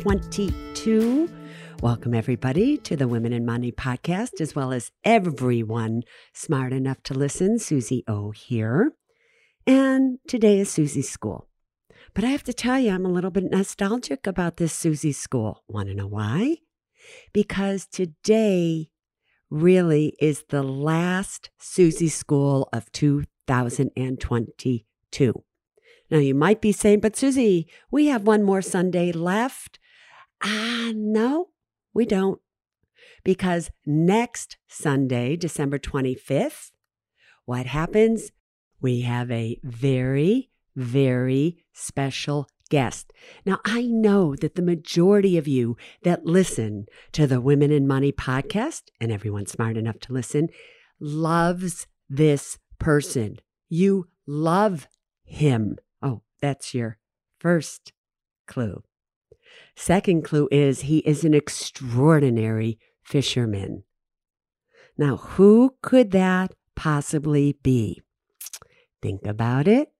2022. Welcome, everybody, to the Women and Money podcast, as well as everyone smart enough to listen. Suze O here. And today is Suze's school. But I have to tell you, I'm a little bit nostalgic about this Suze school. Want to know why? Because today really is the last Suze school of 2022. Now, you might be saying, but Suze, we have one more Sunday left. Ah, no, we don't. Because next Sunday, December 25th, what happens? We have a very, very special guest. Now, I know that the majority of you that listen to the Women and Money podcast, and everyone smart enough to listen, loves this person. You love him. Oh, that's your first clue. Second clue is he is an extraordinary fisherman. Now, who could that possibly be? Think about it.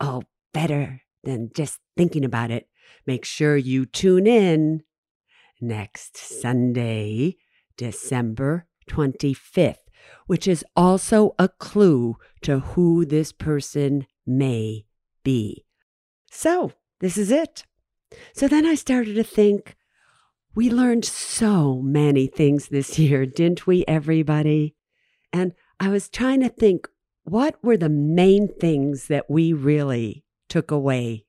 Oh, better than just thinking about it. Make sure you tune in next Sunday, December 25th, which is also a clue to who this person may be. So, this is it. So then I started to think we learned so many things this year, didn't we, everybody? And I was trying to think what were the main things that we really took away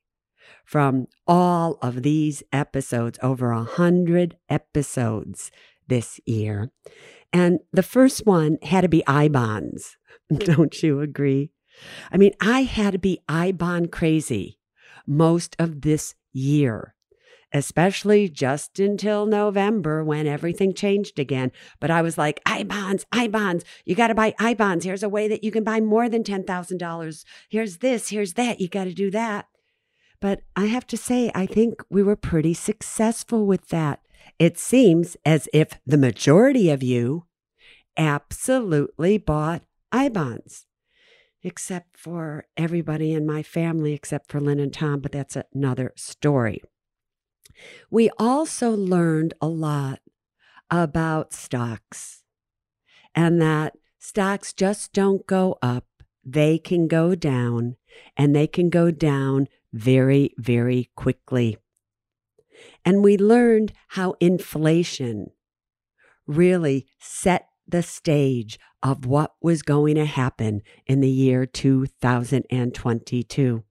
from all of these episodes, over a hundred episodes this year. And the first one had to be I bonds. Don't you agree? I mean, I had to be I bond crazy most of this year, especially just until November when everything changed again. But I was like, I bonds, I bonds. You got to buy I bonds. Here's a way that you can buy more than $10,000. Here's this, here's that. You got to do that. But I have to say, I think we were pretty successful with that. It seems as if the majority of you absolutely bought I bonds except for everybody in my family, except for Lynn and Tom, but that's another story. We also learned a lot about stocks and that stocks just don't go up, they can go down, and they can go down very, very quickly. And we learned how inflation really set the stage of what was going to happen in the year 2022.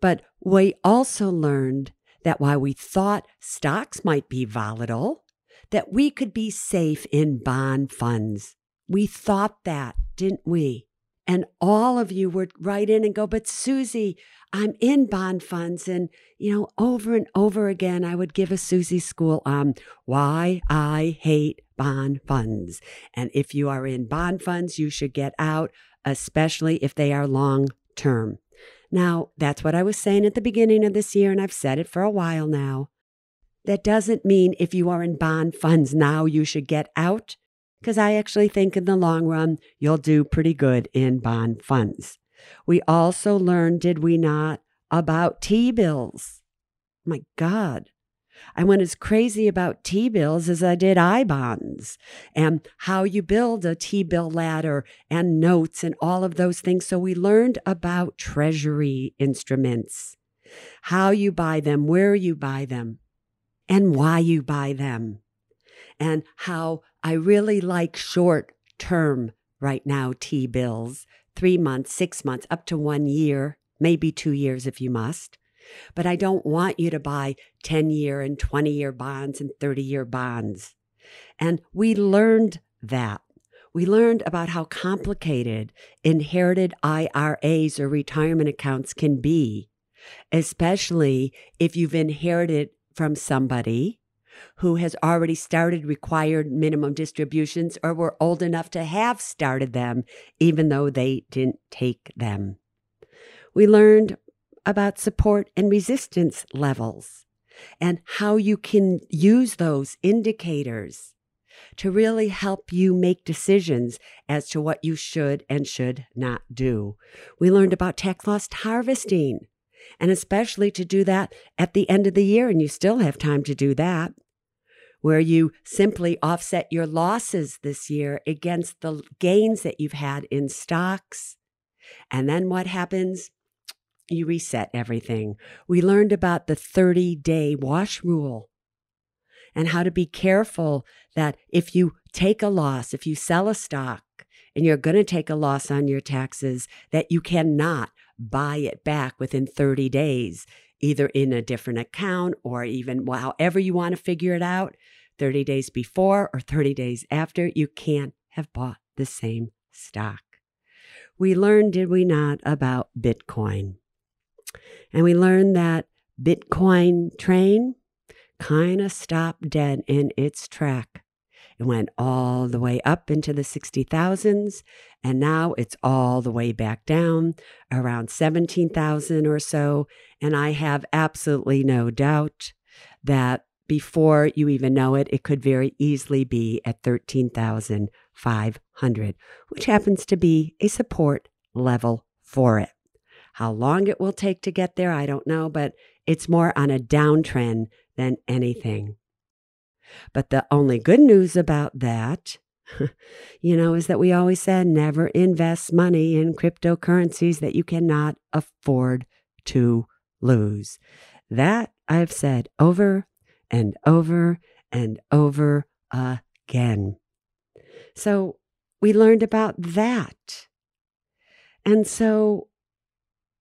But we also learned that while we thought stocks might be volatile, that we could be safe in bond funds. We thought that, didn't we? And all of you would write in and go, But Suze, I'm in bond funds. And, you know, over and over again, I would give a Suze school on why I hate bond funds. And if you are in bond funds, you should get out, especially if they are long term. Now, that's what I was saying at the beginning of this year, and I've said it for a while now. That doesn't mean if you are in bond funds now, you should get out, because I actually think in the long run, you'll do pretty good in bond funds. We also learned, did we not, about T bills. My God, I went as crazy about T bills as I did I bonds and how you build a T bill ladder and notes and all of those things. So we learned about treasury instruments, how you buy them, where you buy them, and why you buy them, and how I really like short term right now T bills, three months, six months, up to one year, maybe two years if you must. But I don't want you to buy 10 year and 20 year bonds and 30 year bonds. And we learned that. We learned about how complicated inherited IRAs or retirement accounts can be, especially if you've inherited from somebody who has already started required minimum distributions or were old enough to have started them, even though they didn't take them. We learned about support and resistance levels and how you can use those indicators to really help you make decisions as to what you should and should not do. We learned about tax loss harvesting, and especially to do that at the end of the year, and you still have time to do that, where you simply offset your losses this year against the gains that you've had in stocks. And then what happens? you reset everything. We learned about the 30 day wash rule and how to be careful that if you take a loss, if you sell a stock and you're going to take a loss on your taxes, that you cannot buy it back within 30 days, either in a different account or even however you want to figure it out. 30 days before or 30 days after, you can't have bought the same stock. We learned, did we not, about Bitcoin. And we learned that Bitcoin train kind of stopped dead in its track. It went all the way up into the 60,000s, and now it's all the way back down around 17,000 or so. And I have absolutely no doubt that before you even know it, it could very easily be at 13,500, which happens to be a support level for it. How long it will take to get there, I don't know, but it's more on a downtrend than anything. But the only good news about that, you know, is that we always said never invest money in cryptocurrencies that you cannot afford to lose. That I've said over and over and over again. So we learned about that. And so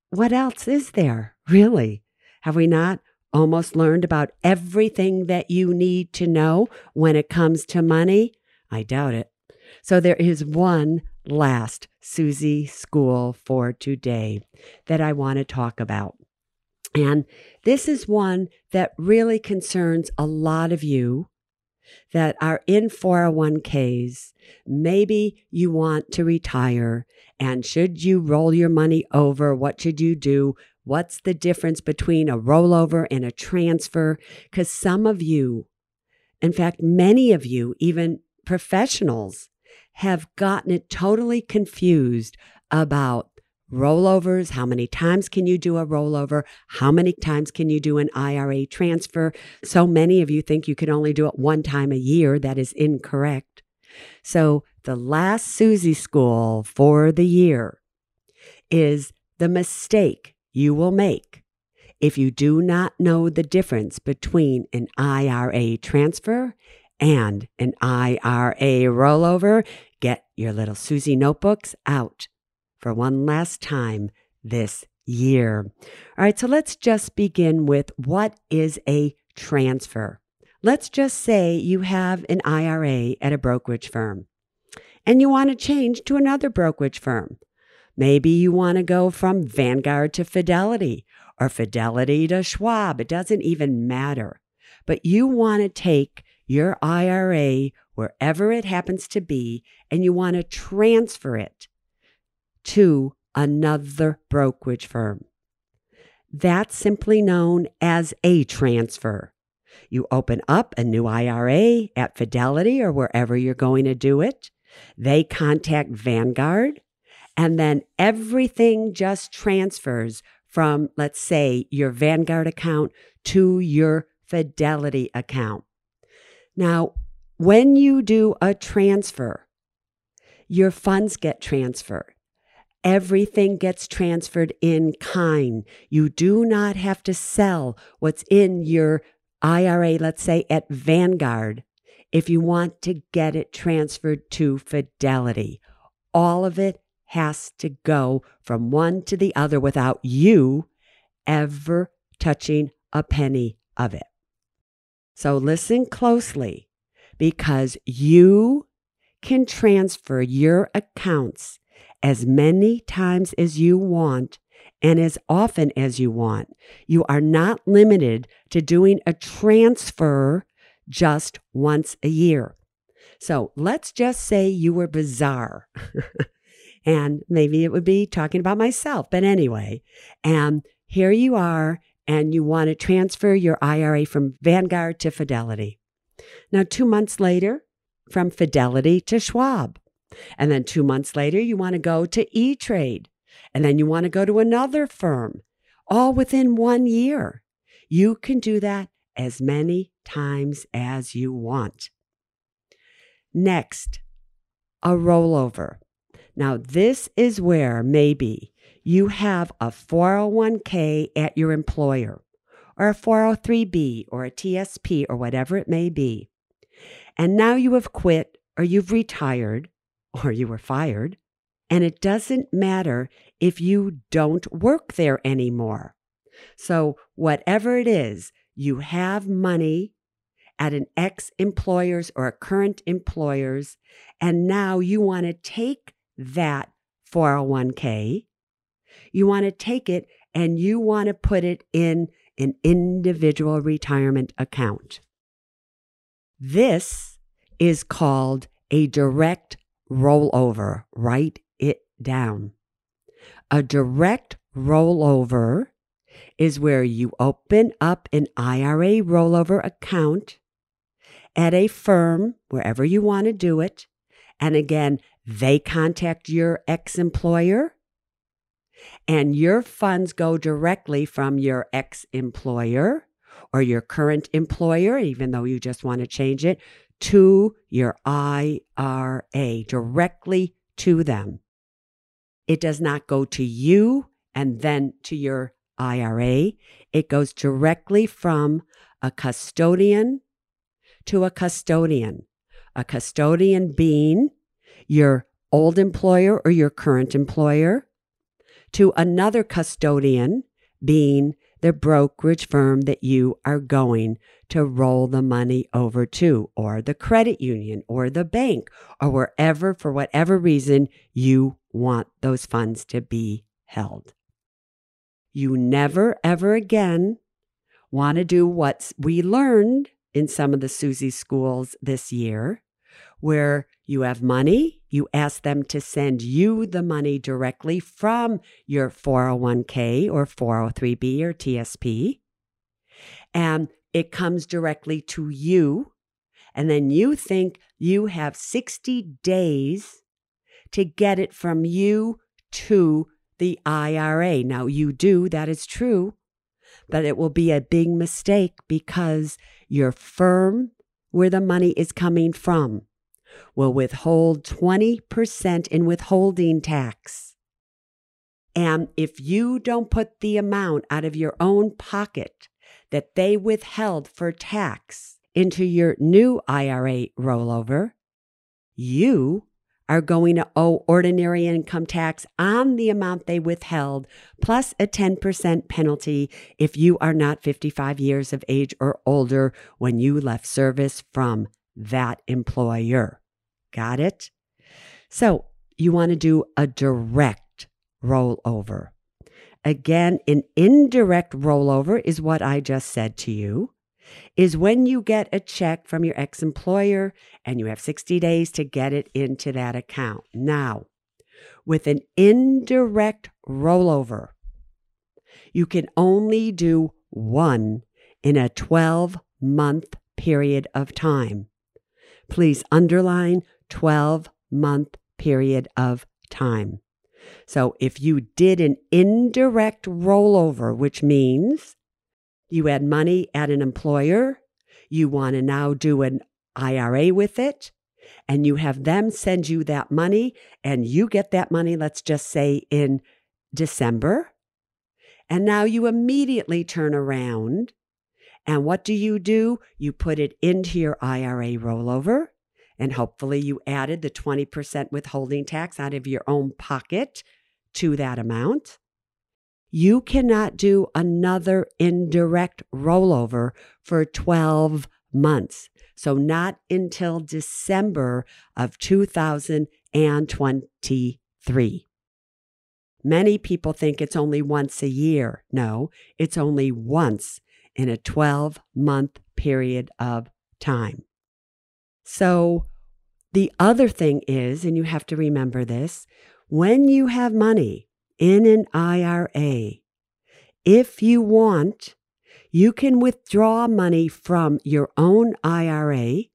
what else is there, really? Have we not almost learned about everything that you need to know when it comes to money? I doubt it. So there is one last Suze school for today that I want to talk about. And this is one that really concerns a lot of you that are in 401ks. Maybe you want to retire. And should you roll your money over? What should you do? What's the difference between a rollover and a transfer? Because some of you, in fact, many of you, even professionals, have gotten it totally confused about rollovers. How many times can you do a rollover? How many times can you do an IRA transfer? So many of you think you can only do it one time a year. That is incorrect. So the last Suze school for the year is the mistake you will make if you do not know the difference between an IRA transfer and an IRA rollover. Get your little Suze notebooks out for one last time this year. All right, so let's just begin with what is a transfer? Let's just say you have an IRA at a brokerage firm and you want to change to another brokerage firm. Maybe you want to go from Vanguard to Fidelity or Fidelity to Schwab. It doesn't even matter. But you want to take your IRA wherever it happens to be and you want to transfer it to another brokerage firm. That's simply known as a transfer. You open up a new IRA at Fidelity or wherever you're going to do it. They contact Vanguard, and then everything just transfers from, let's say, your Vanguard account to your Fidelity account. Now, when you do a transfer, your funds get transferred. Everything gets transferred in kind. You do not have to sell what's in your IRA, let's say at Vanguard, if you want to get it transferred to Fidelity. All of it has to go from one to the other without you ever touching a penny of it. So listen closely because you can transfer your accounts as many times as you want and as often as you want. You are not limited to doing a transfer just once a year. So let's just say you were bizarre. and maybe it would be talking about myself, but anyway. And here you are, and you want to transfer your IRA from Vanguard to Fidelity. Now, two months later, from Fidelity to Schwab. And then two months later, you want to go to E Trade. And then you want to go to another firm, all within one year. You can do that as many times as you want. Next, a rollover. Now, this is where maybe you have a 401k at your employer, or a 403b, or a TSP, or whatever it may be. And now you have quit, or you've retired, or you were fired, and it doesn't matter if you don't work there anymore. So, whatever it is, you have money at an ex employer's or a current employer's, and now you want to take that 401k, you want to take it and you want to put it in an individual retirement account. This is called a direct rollover. Write it down. A direct rollover is where you open up an IRA rollover account at a firm, wherever you want to do it. And again, they contact your ex employer and your funds go directly from your ex employer or your current employer, even though you just want to change it, to your IRA, directly to them. It does not go to you and then to your IRA. It goes directly from a custodian to a custodian. A custodian being your old employer or your current employer, to another custodian being the brokerage firm that you are going to roll the money over to, or the credit union, or the bank, or wherever, for whatever reason, you want those funds to be held. You never, ever again want to do what we learned in some of the Suze schools this year, where you have money, you ask them to send you the money directly from your 401k or 403b or TSP, and it comes directly to you. And then you think you have 60 days to get it from you to the IRA. Now, you do, that is true, but it will be a big mistake because your firm where the money is coming from will withhold 20% in withholding tax. And if you don't put the amount out of your own pocket that they withheld for tax into your new IRA rollover, you are going to owe ordinary income tax on the amount they withheld, plus a 10% penalty if you are not 55 years of age or older when you left service from that employer. Got it? So you want to do a direct rollover. Again, an indirect rollover is what I just said to you. Is when you get a check from your ex employer and you have 60 days to get it into that account. Now, with an indirect rollover, you can only do one in a 12 month period of time. Please underline 12 month period of time. So if you did an indirect rollover, which means You had money at an employer. You want to now do an IRA with it. And you have them send you that money, and you get that money, let's just say in December. And now you immediately turn around. And what do you do? You put it into your IRA rollover. And hopefully you added the 20% withholding tax out of your own pocket to that amount. You cannot do another indirect rollover for 12 months. So, not until December of 2023. Many people think it's only once a year. No, it's only once in a 12 month period of time. So, the other thing is, and you have to remember this when you have money in an IRA, if you want, you can withdraw money from your own IRA.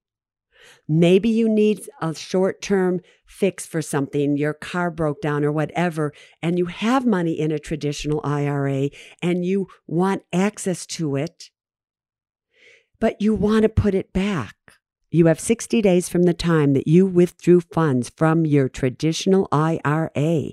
Maybe you need a short term fix for something, your car broke down or whatever, and you have money in a traditional IRA and you want access to it, but you want to put it back. You have 60 days from the time that you withdrew funds from your traditional IRA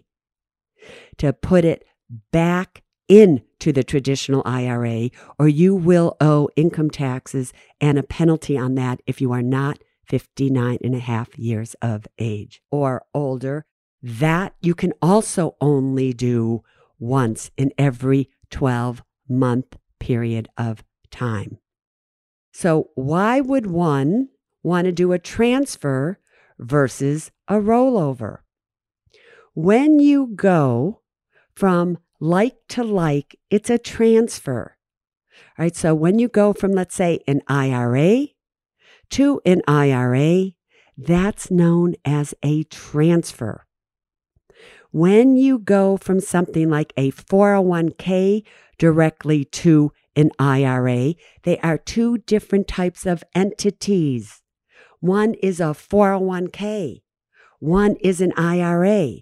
to put it back into the traditional IRA, or you will owe income taxes and a penalty on that if you are not 59 and a half years of age or older. That you can also only do once in every 12 month period of time. So, why would one want to do a transfer versus a rollover? When you go from like to like, it's a transfer. All right. So when you go from, let's say, an IRA to an IRA, that's known as a transfer. When you go from something like a 401k directly to an IRA, they are two different types of entities. One is a 401k, one is an IRA.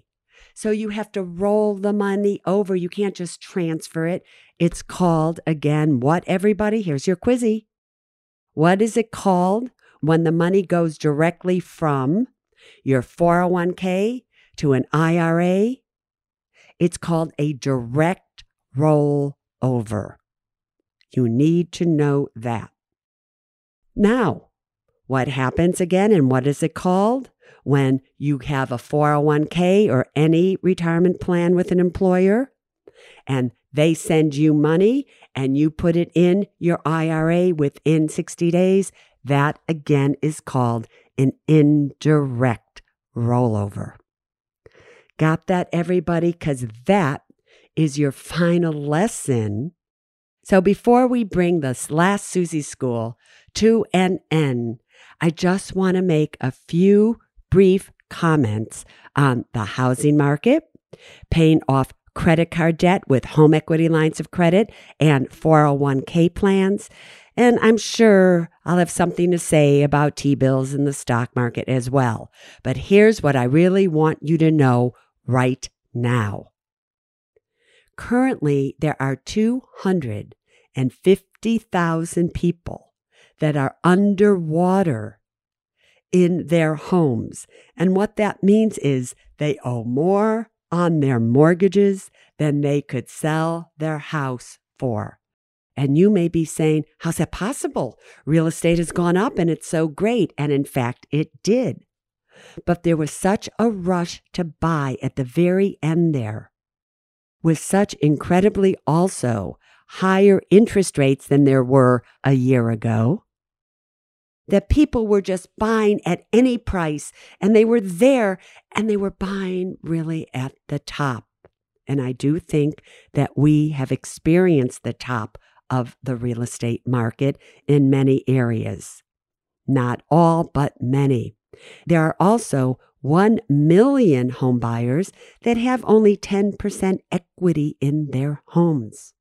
So you have to roll the money over. You can't just transfer it. It's called, again, what everybody? Here's your quizzy. What is it called when the money goes directly from your 401k to an IRA? It's called a direct roll over. You need to know that. Now, what happens again and what is it called? when you have a 401k or any retirement plan with an employer and they send you money and you put it in your IRA within 60 days, that again is called an indirect rollover. Got that, everybody? Because that is your final lesson. So before we bring this last Suze school to an end, I just want to make a few brief comments on the housing market, paying off credit card debt with home equity lines of credit and 401k plans. And I'm sure I'll have something to say about T bills in the stock market as well. But here's what I really want you to know right now. Currently, there are 250,000 people that are underwater in their homes. And what that means is they owe more on their mortgages than they could sell their house for. And you may be saying, How's that possible? Real estate has gone up and it's so great. And in fact, it did. But there was such a rush to buy at the very end there, with such incredibly also higher interest rates than there were a year ago that people were just buying at any price and they were there and they were buying really at the top. And I do think that we have experienced the top of the real estate market in many areas. Not all, but many. There are also 1 million home buyers that have only 10% equity in their homes.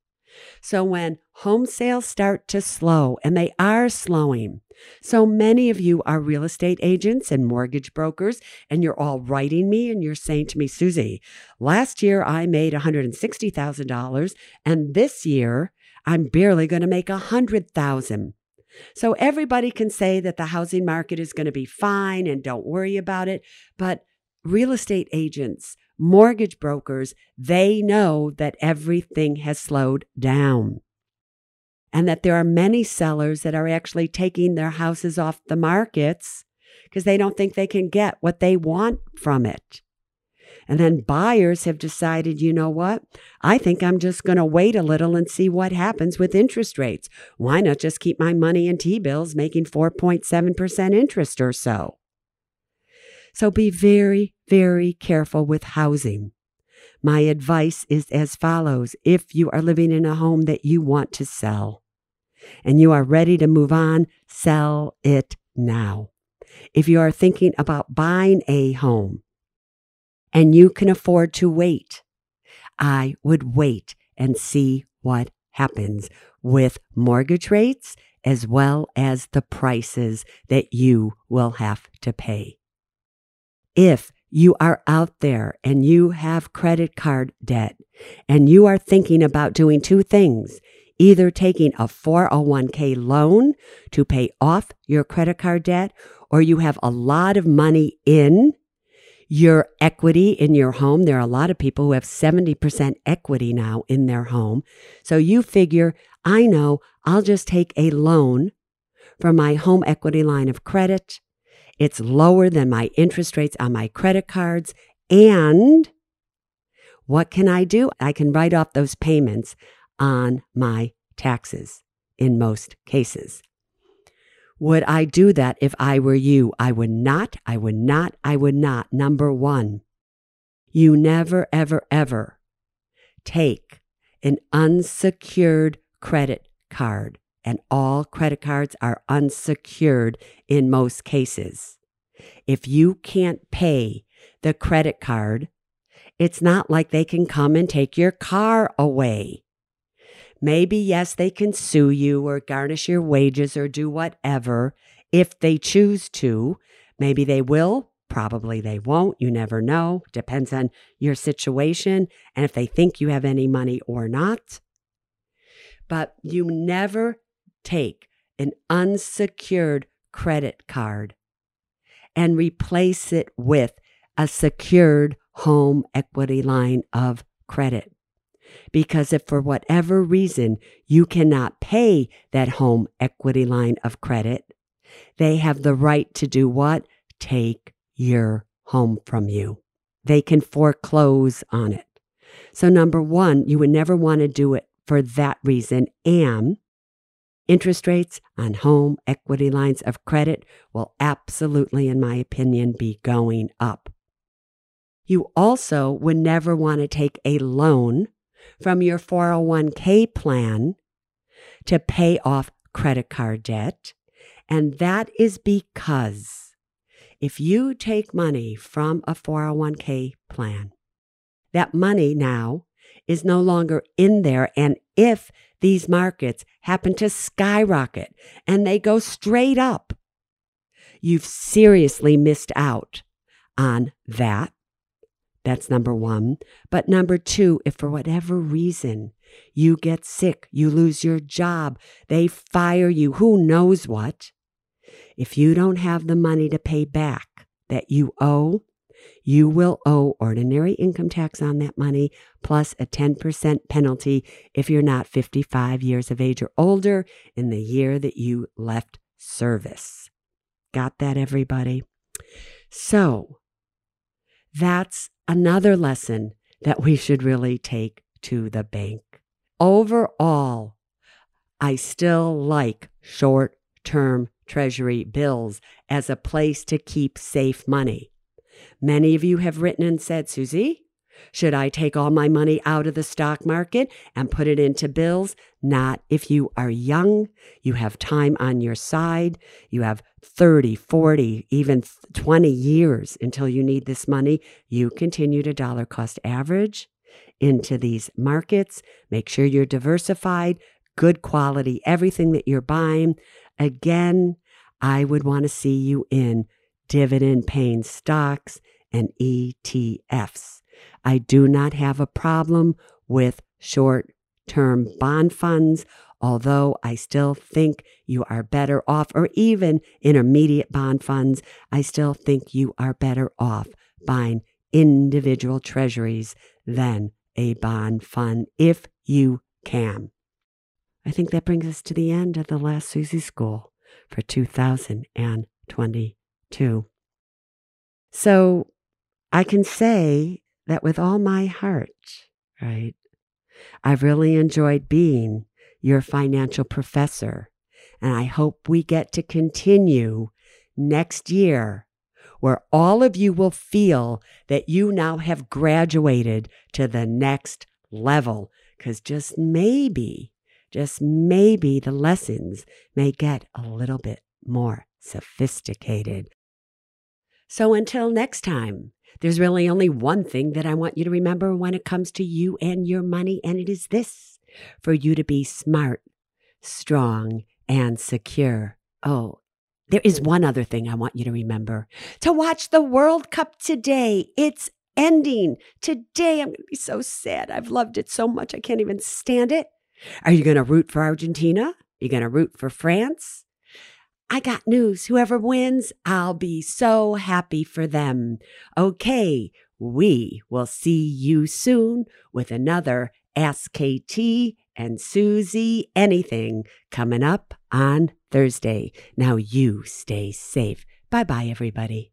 So when home sales start to slow, and they are slowing, so many of you are real estate agents and mortgage brokers, and you're all writing me and you're saying to me, Suze, last year I made $160,000, and this year I'm barely going to make a hundred thousand. So everybody can say that the housing market is going to be fine and don't worry about it. But real estate agents, mortgage brokers, they know that everything has slowed down and that there are many sellers that are actually taking their houses off the markets because they don't think they can get what they want from it. And then buyers have decided, you know what? I think I'm just going to wait a little and see what happens with interest rates. Why not just keep my money in T bills making 4.7% interest or so? So be very, very careful with housing. My advice is as follows if you are living in a home that you want to sell and you are ready to move on, sell it now. If you are thinking about buying a home and you can afford to wait, I would wait and see what happens with mortgage rates as well as the prices that you will have to pay. If you are out there and you have credit card debt and you are thinking about doing two things, either taking a 401k loan to pay off your credit card debt or you have a lot of money in your equity in your home. There are a lot of people who have 70% equity now in their home. So you figure, I know I'll just take a loan for my home equity line of credit. It's lower than my interest rates on my credit cards. And what can I do? I can write off those payments on my taxes in most cases. Would I do that if I were you? I would not. I would not. I would not. Number one, you never, ever, ever take an unsecured credit card, and all credit cards are unsecured in most cases. If you can't pay the credit card, it's not like they can come and take your car away. Maybe, yes, they can sue you or garnish your wages or do whatever if they choose to. Maybe they will. Probably they won't. You never know. Depends on your situation and if they think you have any money or not. But you never take an unsecured credit card and replace it with a secured home equity line of credit. Because if for whatever reason you cannot pay that home equity line of credit, they have the right to do what? Take your home from you. They can foreclose on it. So, number one, you would never want to do it for that reason. And interest rates on home equity lines of credit will absolutely, in my opinion, be going up. You also would never want to take a loan from your 401k plan to pay off credit card debt. And that is because if you take money from a 401k plan, that money now is no longer in there. And if these markets happen to skyrocket and they go straight up, you've seriously missed out on that that's number one. But number two, if for whatever reason you get sick, you lose your job, they fire you, who knows what, if you don't have the money to pay back that you owe, you will owe ordinary income tax on that money plus a 10% penalty if you're not 55 years of age or older in the year that you left service. Got that, everybody? So that's another lesson that we should really take to the bank. Overall, I still like short term treasury bills as a place to keep safe money. Many of you have written and said, Suze, should I take all my money out of the stock market and put it into bills? Not if you are young, you have time on your side, you have 30, 40, even 20 years until you need this money. You continue to dollar cost average into these markets. Make sure you're diversified, good quality, everything that you're buying. Again, I would want to see you in dividend paying stocks and ETFs. I do not have a problem with short term bond funds, although I still think you are better off, or even intermediate bond funds, I still think you are better off buying individual treasuries than a bond fund if you can. I think that brings us to the end of the last Suze School for 2022. So I can say that with all my heart, right? I've really enjoyed being your financial professor, and I hope we get to continue next year where all of you will feel that you now have graduated to the next level. Because just maybe, just maybe the lessons may get a little bit more sophisticated. So until next time, there's really only one thing that I want you to remember when it comes to you and your money, and it is this for you to be smart, strong, and secure. Oh, there is one other thing I want you to remember to watch the World Cup today. It's ending today. I'm going to be so sad. I've loved it so much. I can't even stand it. Are you going to root for Argentina? Are you going to root for France? I got news. Whoever wins, I'll be so happy for them. Okay, we will see you soon with another Ask KT and Suze anything coming up on Thursday. Now you stay safe. Bye bye, everybody.